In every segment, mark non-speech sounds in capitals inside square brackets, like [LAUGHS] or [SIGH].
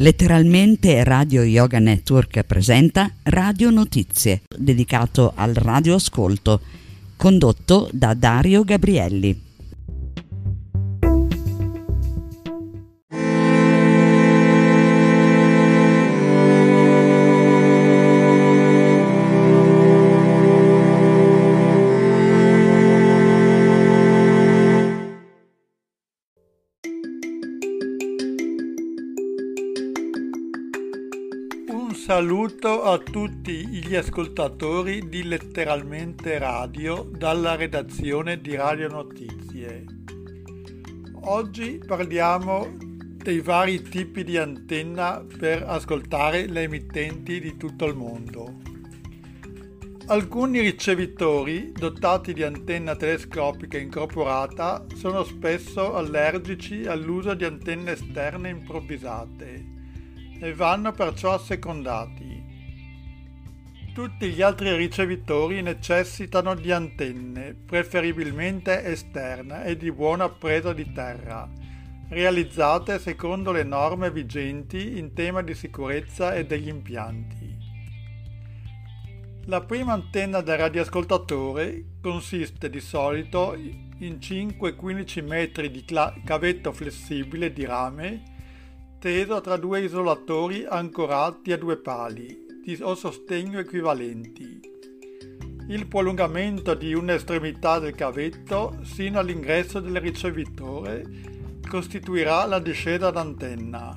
Letteralmente Radio Yoga Network presenta Radio Notizie, dedicato al radioascolto, condotto da Dario Gabrielli. Saluto a tutti gli ascoltatori di Letteralmente Radio dalla redazione di Radio Notizie. Oggi parliamo dei vari tipi di antenna per ascoltare le emittenti di tutto il mondo. Alcuni ricevitori dotati di antenna telescopica incorporata sono spesso allergici all'uso di antenne esterne improvvisate e vanno perciò assecondati. Tutti gli altri ricevitori necessitano di antenne, preferibilmente esterne e di buona presa di terra, realizzate secondo le norme vigenti in tema di sicurezza e degli impianti. La prima antenna del radioascoltatore consiste di solito in 5-15 metri di cavetto flessibile di rame teso tra due isolatori ancorati a due pali o sostegno equivalenti. Il prolungamento di un'estremità del cavetto sino all'ingresso del ricevitore costituirà la discesa d'antenna.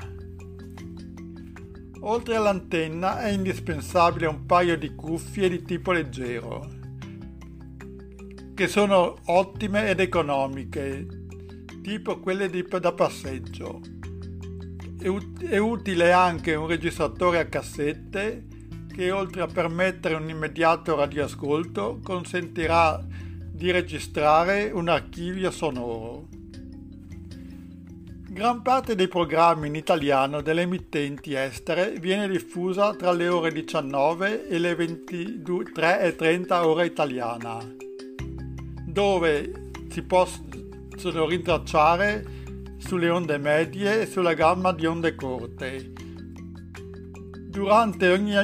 Oltre all'antenna è indispensabile un paio di cuffie di tipo leggero, che sono ottime ed economiche, tipo quelle di, da passeggio è utile anche un registratore a cassette che oltre a permettere un immediato radioascolto consentirà di registrare un archivio sonoro. Gran parte dei programmi in italiano delle emittenti estere viene diffusa tra le ore 19 e le 23.30 ora italiana, dove si possono rintracciare sulle onde medie e sulla gamma di onde corte. Durante ogni,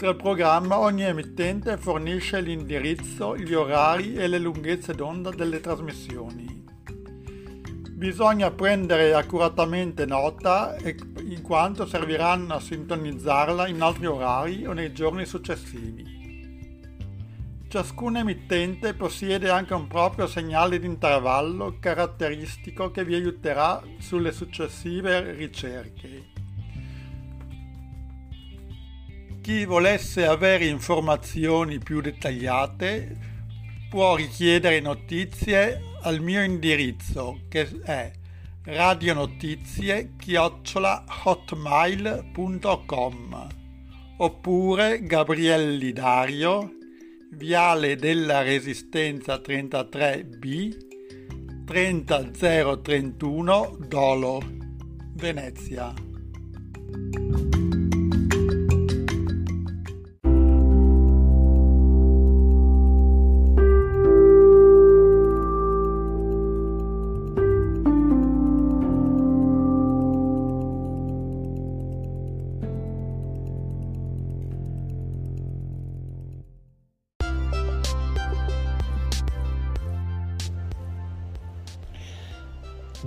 il, il programma ogni emittente fornisce l'indirizzo, gli orari e le lunghezze d'onda delle trasmissioni. Bisogna prendere accuratamente nota in quanto serviranno a sintonizzarla in altri orari o nei giorni successivi. Ciascun emittente possiede anche un proprio segnale di intervallo caratteristico che vi aiuterà sulle successive ricerche. Chi volesse avere informazioni più dettagliate può richiedere notizie al mio indirizzo che è radionotizie-hotmail.com oppure gabriellidario Viale della Resistenza 33B 30031 Dolo, Venezia.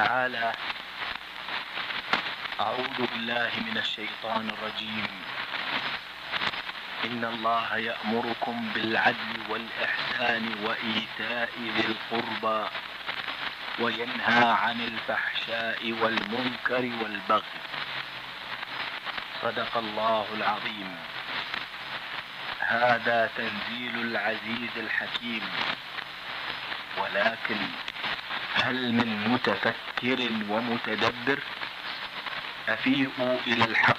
تعالى. أعوذ بالله من الشيطان الرجيم. إن الله يأمركم بالعدل والإحسان وإيتاء ذي القربى وينهى عن الفحشاء والمنكر والبغي. صدق الله العظيم. هذا تنزيل العزيز الحكيم. ولكن هل من متفكر ومتدبر؟ أفيئوا إلى الحق.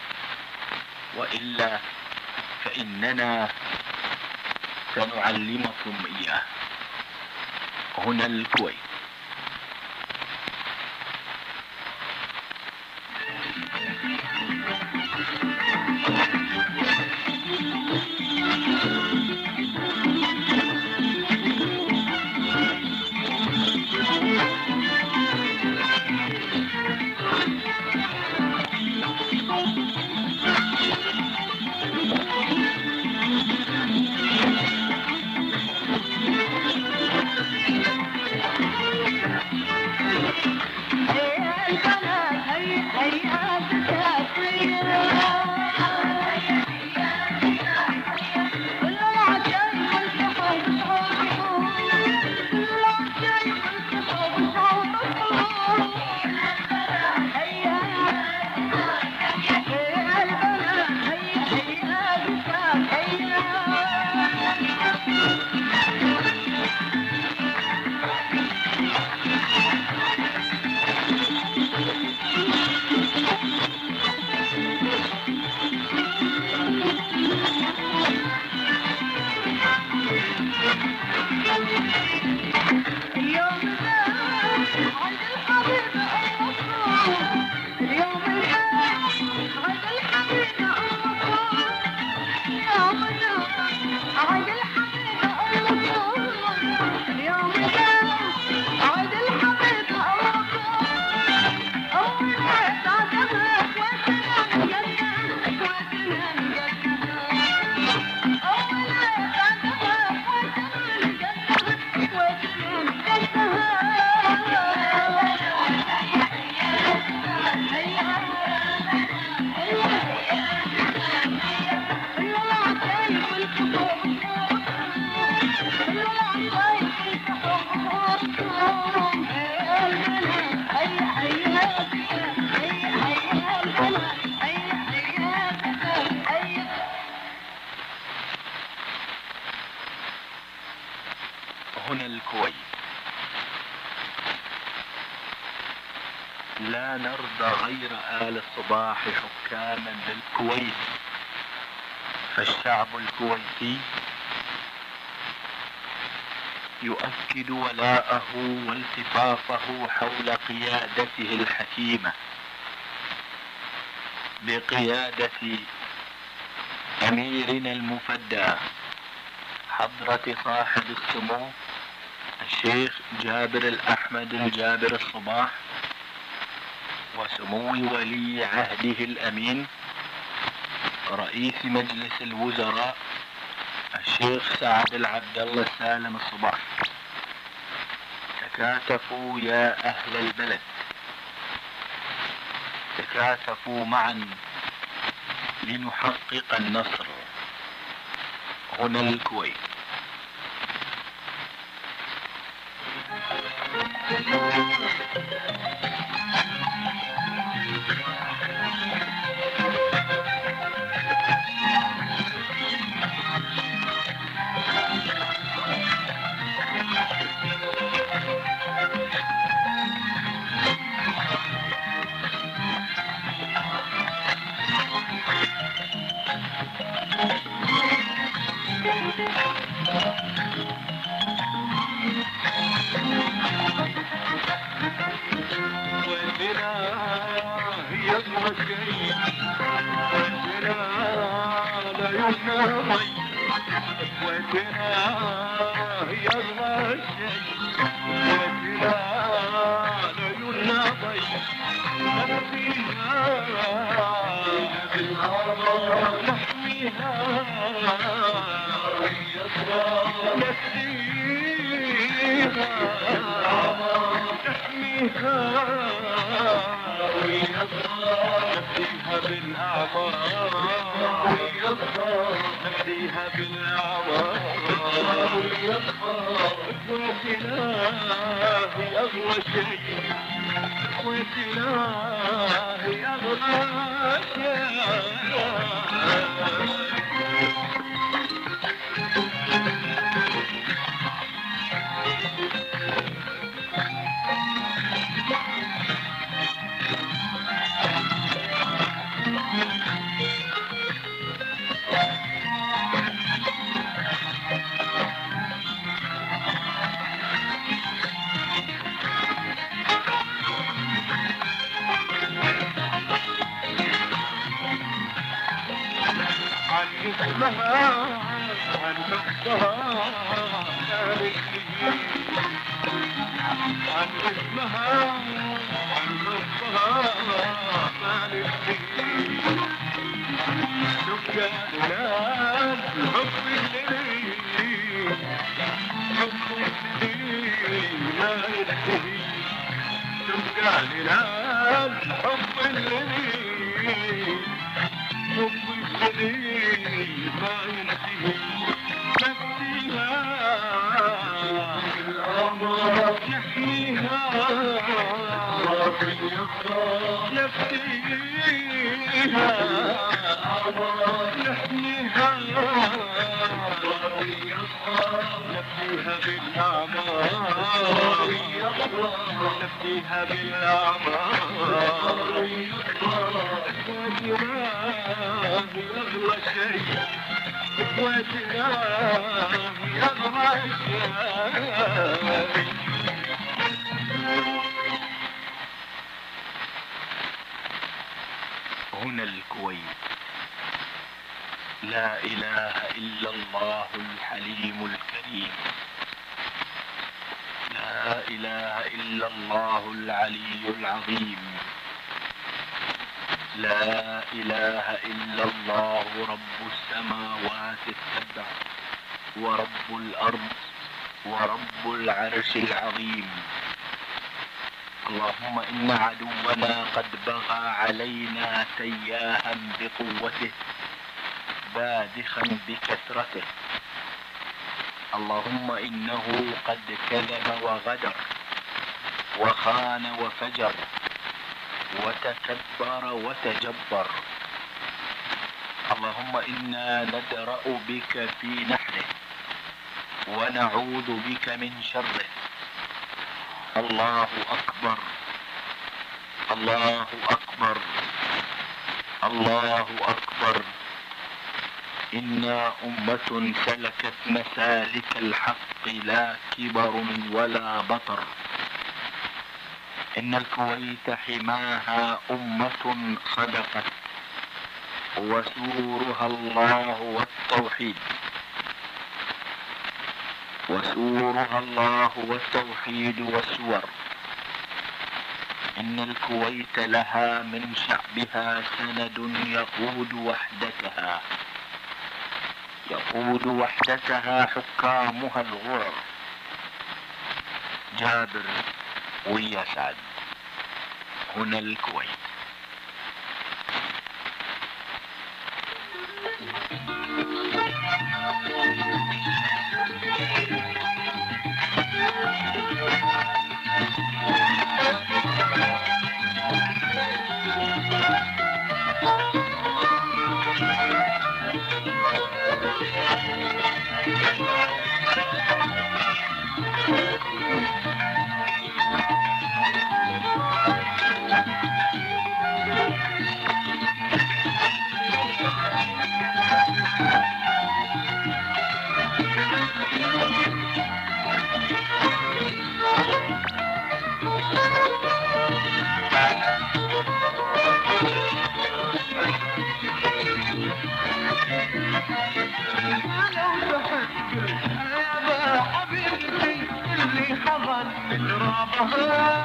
وإلا فإننا سنعلمكم إياه. هنا الكويت. الصباح حكاما للكويت. فالشعب الكويتي يؤكد ولاءه والتفافه حول قيادته الحكيمة بقيادة أميرنا المفدى حضرة صاحب السمو الشيخ جابر الأحمد الجابر الصباح. وسمو ولي عهده الأمين رئيس مجلس الوزراء الشيخ سعد العبد الله السالم الصباح. تكاتفوا يا أهل البلد. نتكاتف معا لنحقق النصر. هنا الكويت. نفديها نفسيها بالأعمار نفسيها بالأعمار اخواتنا هي اغلى شيء اخواتنا هي اغلى شيء هنا الكويت. لا إله إلا الله الحليم الكريم. لا إله إلا الله العلي العظيم. لا إله إلا الله رب السماوات السبع ورب الأرض ورب العرش العظيم. اللهم إن عدونا قد بغى علينا تياها بقوته بادخا بكثرته. اللهم إنه قد كذب وغدر وخان وفجر وتكبر وتجبر. اللهم إنا ندرأ بك في نحره ونعوذ بك من شره. الله أكبر. الله أكبر. الله أكبر. إنا أمة سلكت مسالك الحق لا كبر ولا بطر. إن الكويت حماها أمة صدقت. وسورها الله والتوحيد. وسورها الله والتوحيد والسور. إن الكويت لها من شعبها سند يقود وحدتها. يقود وحدتها حكامها الغر. جابر ويسعد هنا الكويت. يا حبيبتي اللي حضن ترابها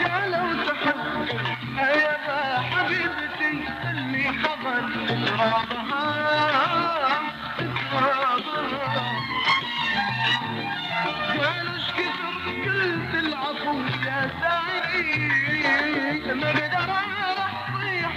يا لو تحب يا حبيبتي اللي قلت العفو يا سعيد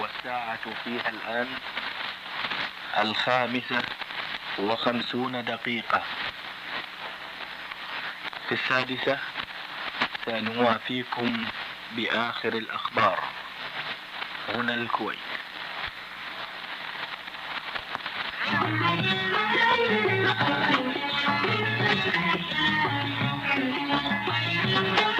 والساعة فيها الآن الخامسة وخمسون دقيقة في السادسة سنوافيكم بآخر الأخبار هنا الكويت Thank [LAUGHS] you.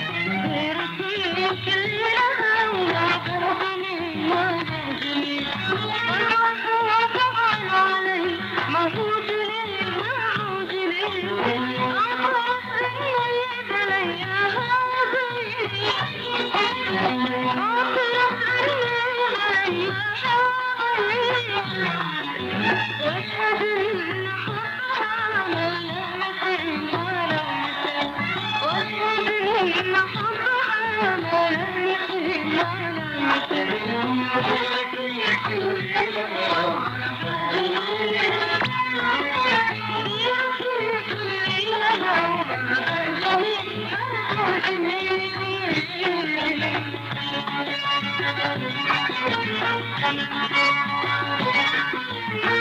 Thank you.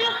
सु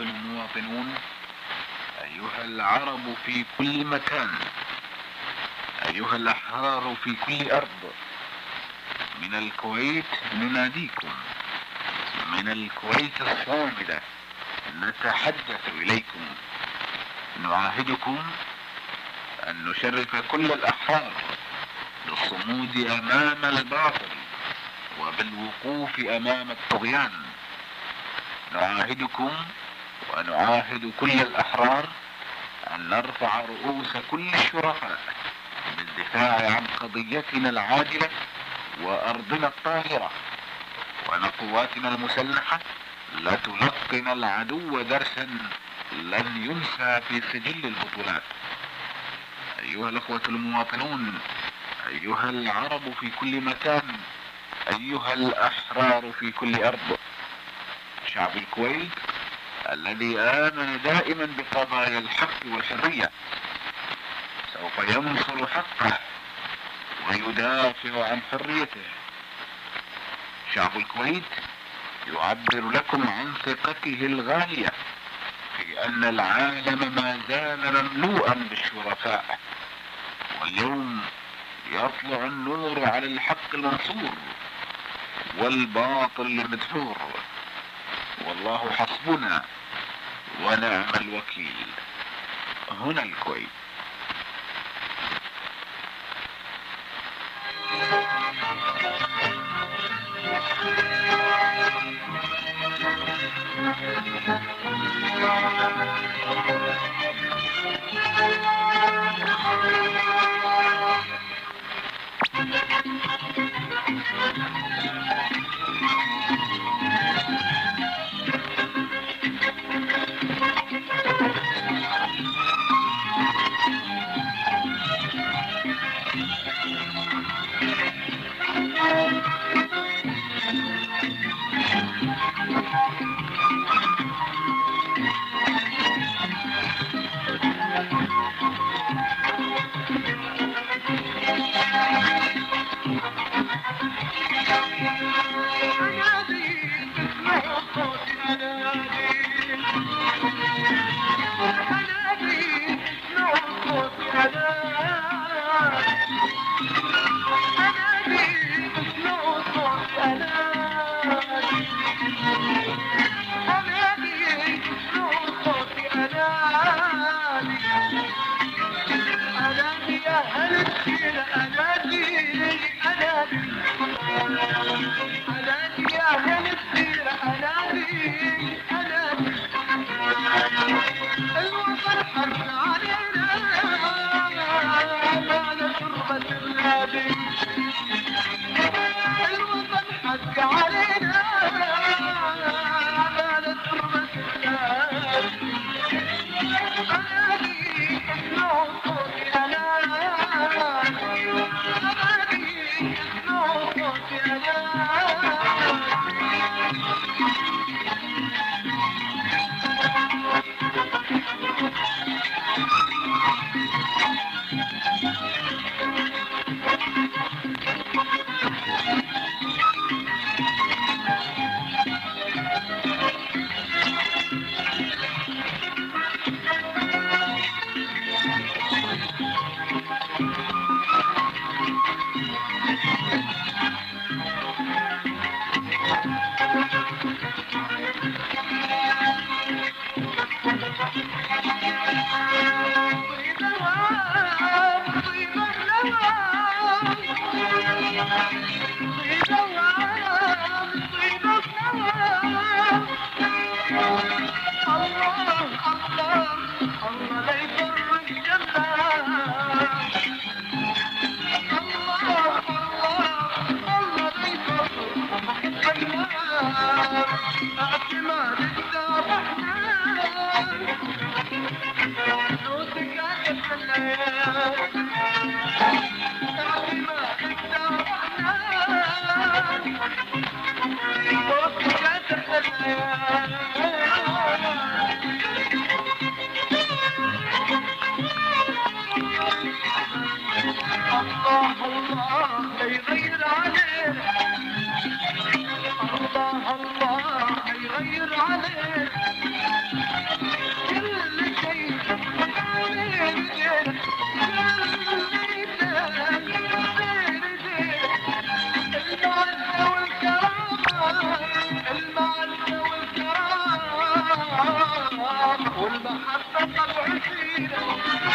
أيها المواطنون أيها العرب في كل مكان. أيها الأحرار في كل أرض. من الكويت نناديكم. من الكويت الصامدة. نتحدث إليكم. نعاهدكم أن نشرف كل الأحرار بالصمود أمام الباطل وبالوقوف أمام الطغيان. نعاهدكم ونعاهد كل الأحرار أن نرفع رؤوس كل الشرفاء بالدفاع عن قضيتنا العادلة وأرضنا الطاهرة وأن قواتنا المسلحة لا تلقن العدو درسا لن ينسى في سجل البطولات. أيها الأخوة المواطنون أيها العرب في كل مكان أيها الأحرار في كل أرض. شعب الكويت الذي آمن دائما بقضايا الحق والحرية سوف ينصر حقه ويدافع عن حريته. شعب الكويت يعبر لكم عن ثقته الغالية في أن العالم ما زال مملوءا بالشرفاء واليوم يطلع النور على الحق المنصور والباطل المدحور. والله حسبنا ونعم الوكيل. هنا الكويت. أنا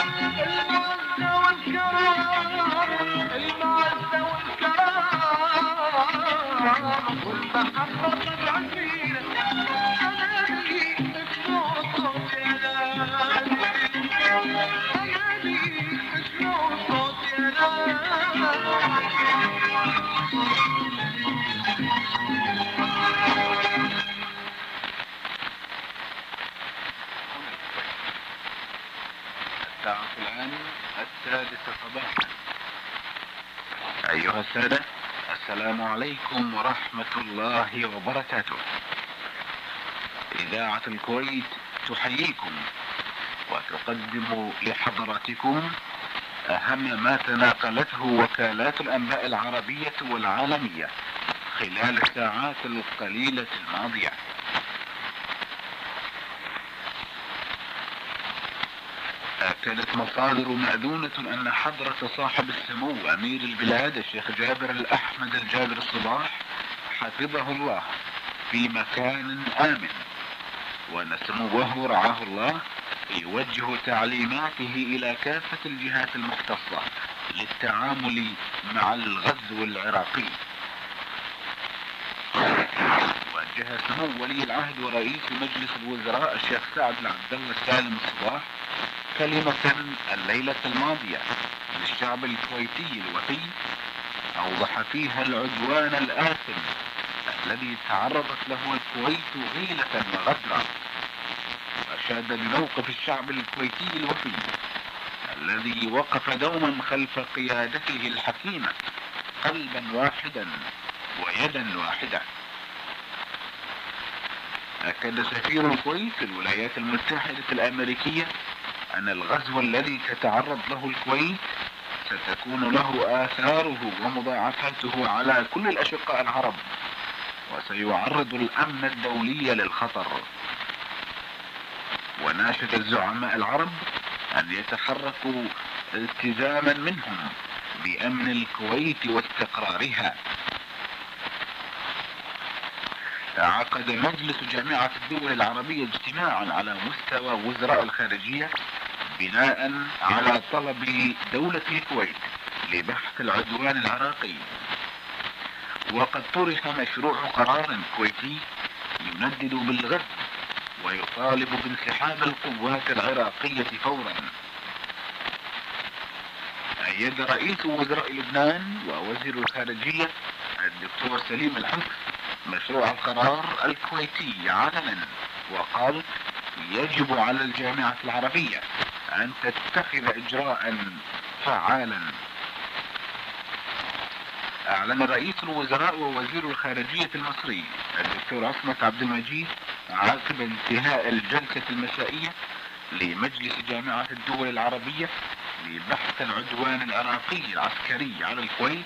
Thank you. السادسة صباحا أيها السادة. السلام عليكم ورحمة الله وبركاته. إذاعة الكويت تحييكم وتقدم لحضراتكم أهم ما تناقلته وكالات الأنباء العربية والعالمية خلال الساعات القليلة الماضية. أكدت مصادر مأذونة أن حضرة صاحب السمو أمير البلاد الشيخ جابر الأحمد الجابر الصباح حفظه الله في مكان آمن وأن سموه رعاه الله يوجه تعليماته إلى كافة الجهات المختصة للتعامل مع الغزو العراقي. وجه سمو ولي العهد ورئيس مجلس الوزراء الشيخ سعد العبد الله السالم الصباح كلمة الليلة الماضية للشعب الكويتي الوفي أوضح فيها العدوان الآثم الذي تعرضت له الكويت غيلة وغدرا وأشاد بموقف الشعب الكويتي الوفي الذي وقف دوما خلف قيادته الحكيمة قلبا واحدا ويدا واحدة أكد سفير الكويت في الولايات المتحدة الأمريكية أن الغزو الذي تتعرض له الكويت ستكون له آثاره ومضاعفاته على كل الأشقاء العرب وسيعرض الأمن الدولي للخطر. وناشد الزعماء العرب أن يتحركوا التزاما منهم بأمن الكويت واستقرارها. عقد مجلس جامعة الدول العربية اجتماعا على مستوى وزراء الخارجية بناء على طلب دولة الكويت لبحث العدوان العراقي. وقد طرح مشروع قرار كويتي يندد بالغزو ويطالب بانسحاب القوات العراقية فورا. أيد رئيس وزراء لبنان ووزير الخارجية الدكتور سليم الحنف مشروع القرار الكويتي علنا وقال يجب على الجامعة العربية أن تتخذ إجراء فعالا. أعلن رئيس الوزراء ووزير الخارجية المصري الدكتور عصمت عبد المجيد عقب انتهاء الجلسة المسائية لمجلس جامعة الدول العربية لبحث العدوان العراقي العسكري على الكويت.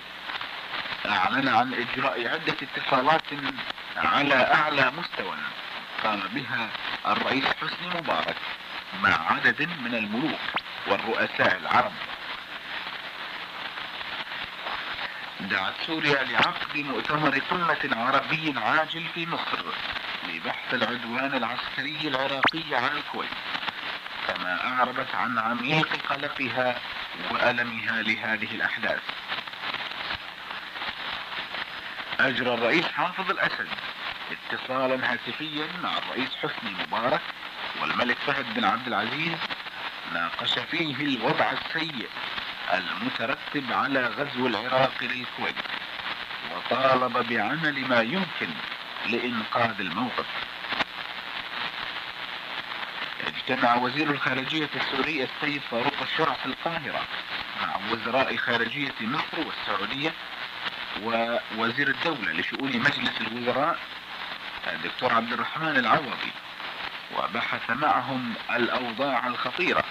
أعلن عن إجراء عدة اتصالات على أعلى مستوى قام بها الرئيس حسني مبارك. مع عدد من الملوك والرؤساء العرب. دعت سوريا لعقد مؤتمر قمة عربي عاجل في مصر لبحث العدوان العسكري العراقي على الكويت كما أعربت عن عميق قلقها وألمها لهذه الأحداث. أجرى الرئيس حافظ الأسد اتصالا هاتفيا مع الرئيس حسني مبارك والملك فهد بن عبد العزيز ناقش فيه الوضع السيء المترتب على غزو العراق للكويت وطالب بعمل ما يمكن لإنقاذ الموقف. اجتمع وزير الخارجية السوري السيد فاروق الشرع في القاهرة مع وزراء خارجية مصر والسعودية ووزير الدولة لشؤون مجلس الوزراء الدكتور عبد الرحمن العوضي. وبحث معهم الأوضاع الخطيرة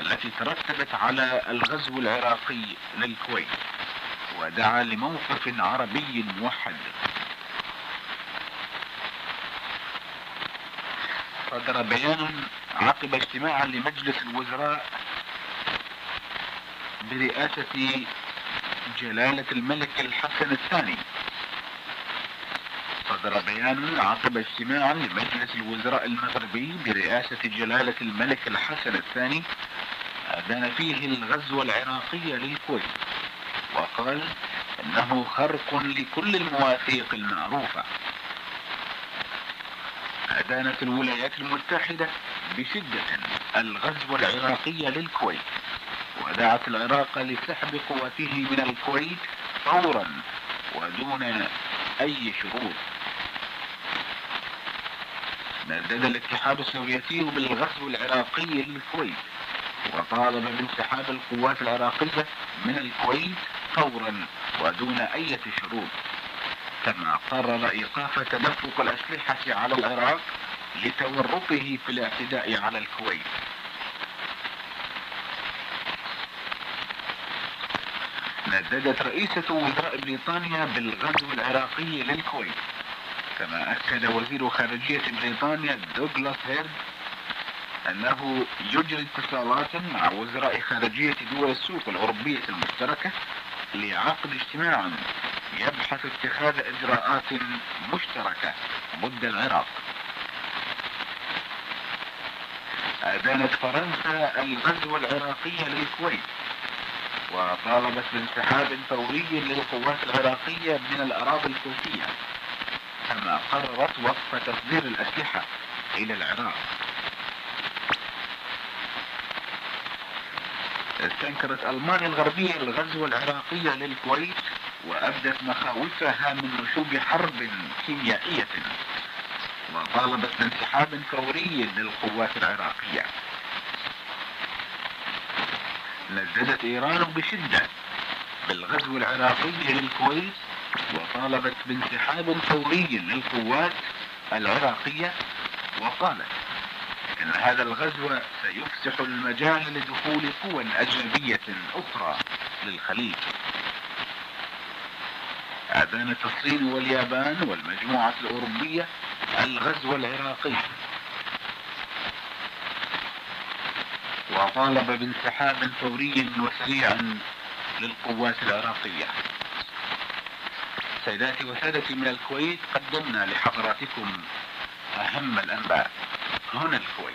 التي ترتبت على الغزو العراقي للكويت ودعا لموقف عربي موحد صدر بيان عقب اجتماع لمجلس الوزراء برئاسة جلالة الملك الحسن الثاني. صدر بيان عقب اجتماع لمجلس الوزراء المغربي برئاسة جلالة الملك الحسن الثاني أدان فيه الغزو العراقي للكويت. وقال إنه خرق لكل المواثيق المعروفة. أدانت الولايات المتحدة بشدة الغزو العراقي للكويت. ودعت العراق لسحب قوته من الكويت فورا ودون أي شروط. ندد الاتحاد السوفيتي بالغزو العراقي للكويت وطالب بانسحاب القوات العراقية من الكويت فورا ودون أي شروط. كما قرر إيقاف تدفق الأسلحة على العراق لتورطه في الاعتداء على الكويت. نددت رئيسة وزراء بريطانيا بالغزو العراقي للكويت. كما أكد وزير خارجية بريطانيا دوغلاس هيرد أنه يجري اتصالات مع وزراء خارجية دول السوق الأوروبية المشتركة لعقد اجتماع يبحث اتخاذ إجراءات مشتركة ضد العراق. أدانت فرنسا الغزو العراقي للكويت وطالبت بانسحاب فوري للقوات العراقية من الأراضي الكويتية. كما قررت وقف تصدير الأسلحة إلى العراق. استنكرت ألمانيا الغربية الغزو العراقي للكويت وأبدت مخاوفها من نشوب حرب كيميائية وطالبت بانسحاب فوري للقوات العراقية. نددت إيران بشدة بالغزو العراقي للكويت وطالبت بانسحاب فوري للقوات العراقية وقالت إن هذا الغزو سيفسح المجال لدخول قوى أجنبية أخرى للخليج. أدانت الصين واليابان والمجموعة الأوروبية الغزو العراقي. وطالب بانسحاب فوري وسريع للقوات العراقية. سيداتي وسادتي من الكويت قدمنا لحضراتكم أهم الأنباء. هنا الكويت.